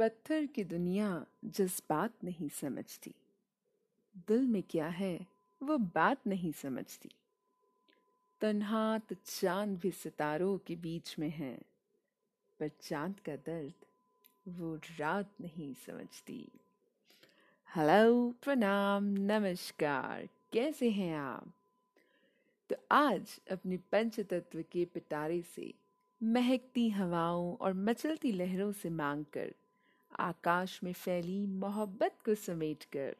पत्थर की दुनिया जज्बात नहीं समझती। दिल में क्या है, वो बात नहीं समझती। तन्हा तो चाँद भी सितारों के बीच में है, पर चाँद का दर्द वो रात नहीं समझती। हेलो, प्रणाम, नमस्कार, कैसे हैं आप? तो आज अपने पंचतत्व के पिटारे से महकती हवाओं और मचलती लहरों से मांगकर आकाश में फैली मोहब्बत को समेट कर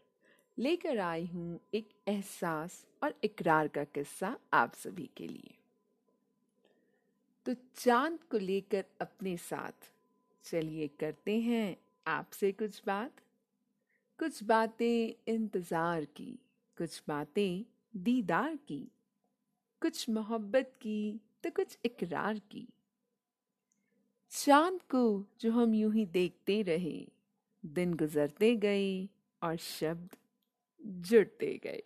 लेकर आई हूँ एक एहसास और इकरार का किस्सा आप सभी के लिए। तो चाँद को लेकर अपने साथ चलिए करते हैं आपसे कुछ बात। कुछ बातें इंतज़ार की, कुछ बातें दीदार की, कुछ मोहब्बत की तो कुछ इकरार की। चाँद को जो हम यूँ ही देखते रहे, दिन गुजरते गए और शब्द जुड़ते गए।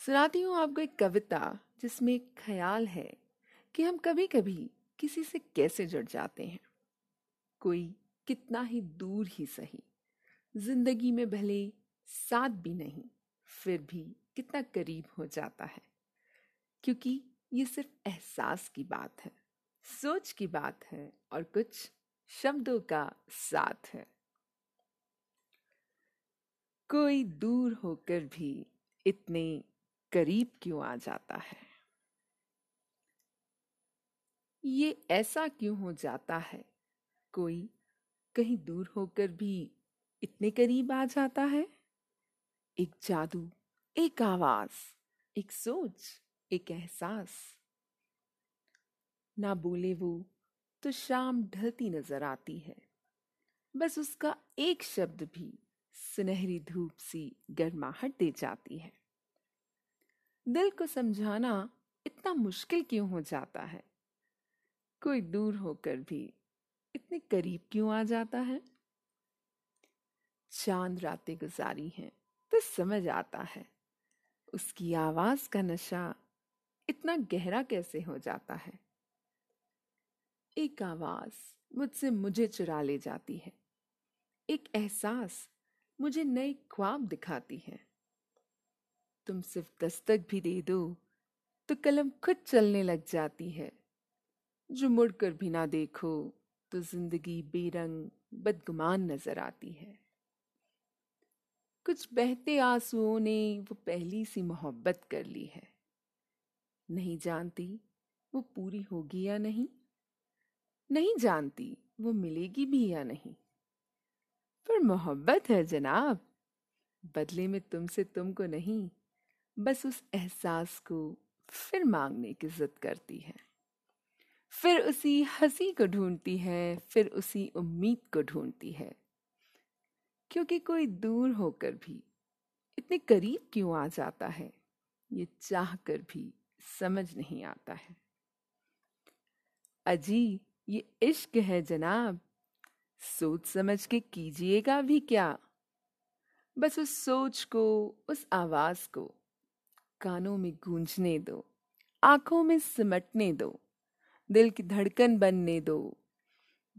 सुनाती हूँ आपको एक कविता जिसमें एक ख्याल है कि हम कभी कभी किसी से कैसे जुड़ जाते हैं। कोई कितना ही दूर ही सही, ज़िंदगी में भले साथ भी नहीं, फिर भी कितना करीब हो जाता है। क्योंकि ये सिर्फ़ एहसास की बात है। सोच की बात है और कुछ शब्दों का साथ है। कोई दूर होकर भी इतने करीब क्यों आ जाता है? ये ऐसा क्यों हो जाता है? कोई कहीं दूर होकर भी इतने करीब आ जाता है? एक जादू, एक आवाज़, एक सोच, एक एहसास। ना बोले वो तो शाम ढलती नज़र आती है। बस उसका एक शब्द भी सुनहरी धूप सी गर्माहट दे जाती है। दिल को समझाना इतना मुश्किल क्यों हो जाता है? कोई दूर होकर भी इतने करीब क्यों आ जाता है? चाँद रातें गुजारी हैं तो समझ आता है। उसकी आवाज़ का नशा इतना गहरा कैसे हो जाता है? एक आवाज़ मुझसे मुझे चुरा ले जाती है। एक एहसास मुझे नए ख्वाब दिखाती है। तुम सिर्फ़ दस्तक भी दे दो तो कलम खुद चलने लग जाती है। जो मुड़कर भी ना देखो तो ज़िंदगी बेरंग, बदगुमान नज़र आती है। कुछ बहते आंसुओं ने वो पहली सी मोहब्बत कर ली है। नहीं जानती वो पूरी होगी या नहीं? नहीं जानती वो मिलेगी भी या नहीं। पर मोहब्बत है जनाब। बदले में तुमसे तुमको नहीं, बस उस एहसास को फिर मांगने की जिद करती है। फिर उसी हँसी को ढूंढती है, फिर उसी उम्मीद को ढूंढती है। क्योंकि कोई दूर होकर भी, इतने करीब क्यों आ जाता है, ये चाह कर भी समझ नहीं आता है। अजी ये इश्क है जनाब। सोच समझ के कीजिएगा भी क्या? बस उस सोच को, उस आवाज़ को कानों में गूंजने दो, आँखों में सिमटने दो, दिल की धड़कन बनने दो।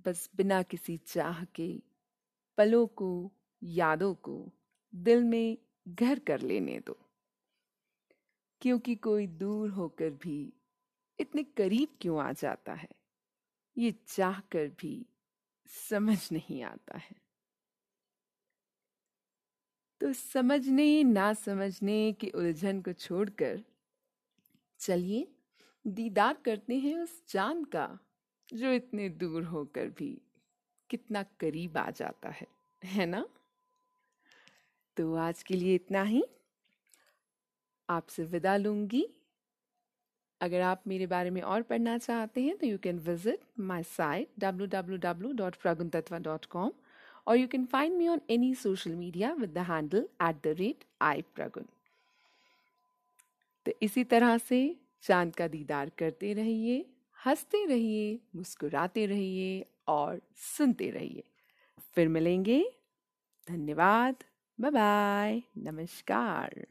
बस बिना किसी चाह के, पलों को, यादों को दिल में घर कर लेने दो। क्योंकि कोई दूर होकर भी इतने करीब क्यों आ जाता है? ये चाह कर भी समझ नहीं आता है। तो समझने ना समझने की उलझन को छोड़कर चलिए, दीदार करते हैं उस चाँद का, जो इतने दूर होकर भी कितना करीब आ जाता है है ना? तो आज के लिए इतना ही। आपसे विदा लूँगी। अगर आप मेरे बारे में और पढ़ना चाहते हैं तो you can visit my site W W W dot Pragun Praguntatva dot com और you can find me on any social media with the handle at the rate I Pragun तो इसी तरह से चाँद का दीदार करते रहिए, हँसते रहिए, मुस्कुराते रहिए और सुनते रहिए। फिर मिलेंगे। धन्यवाद। बाय बाय नमस्कार।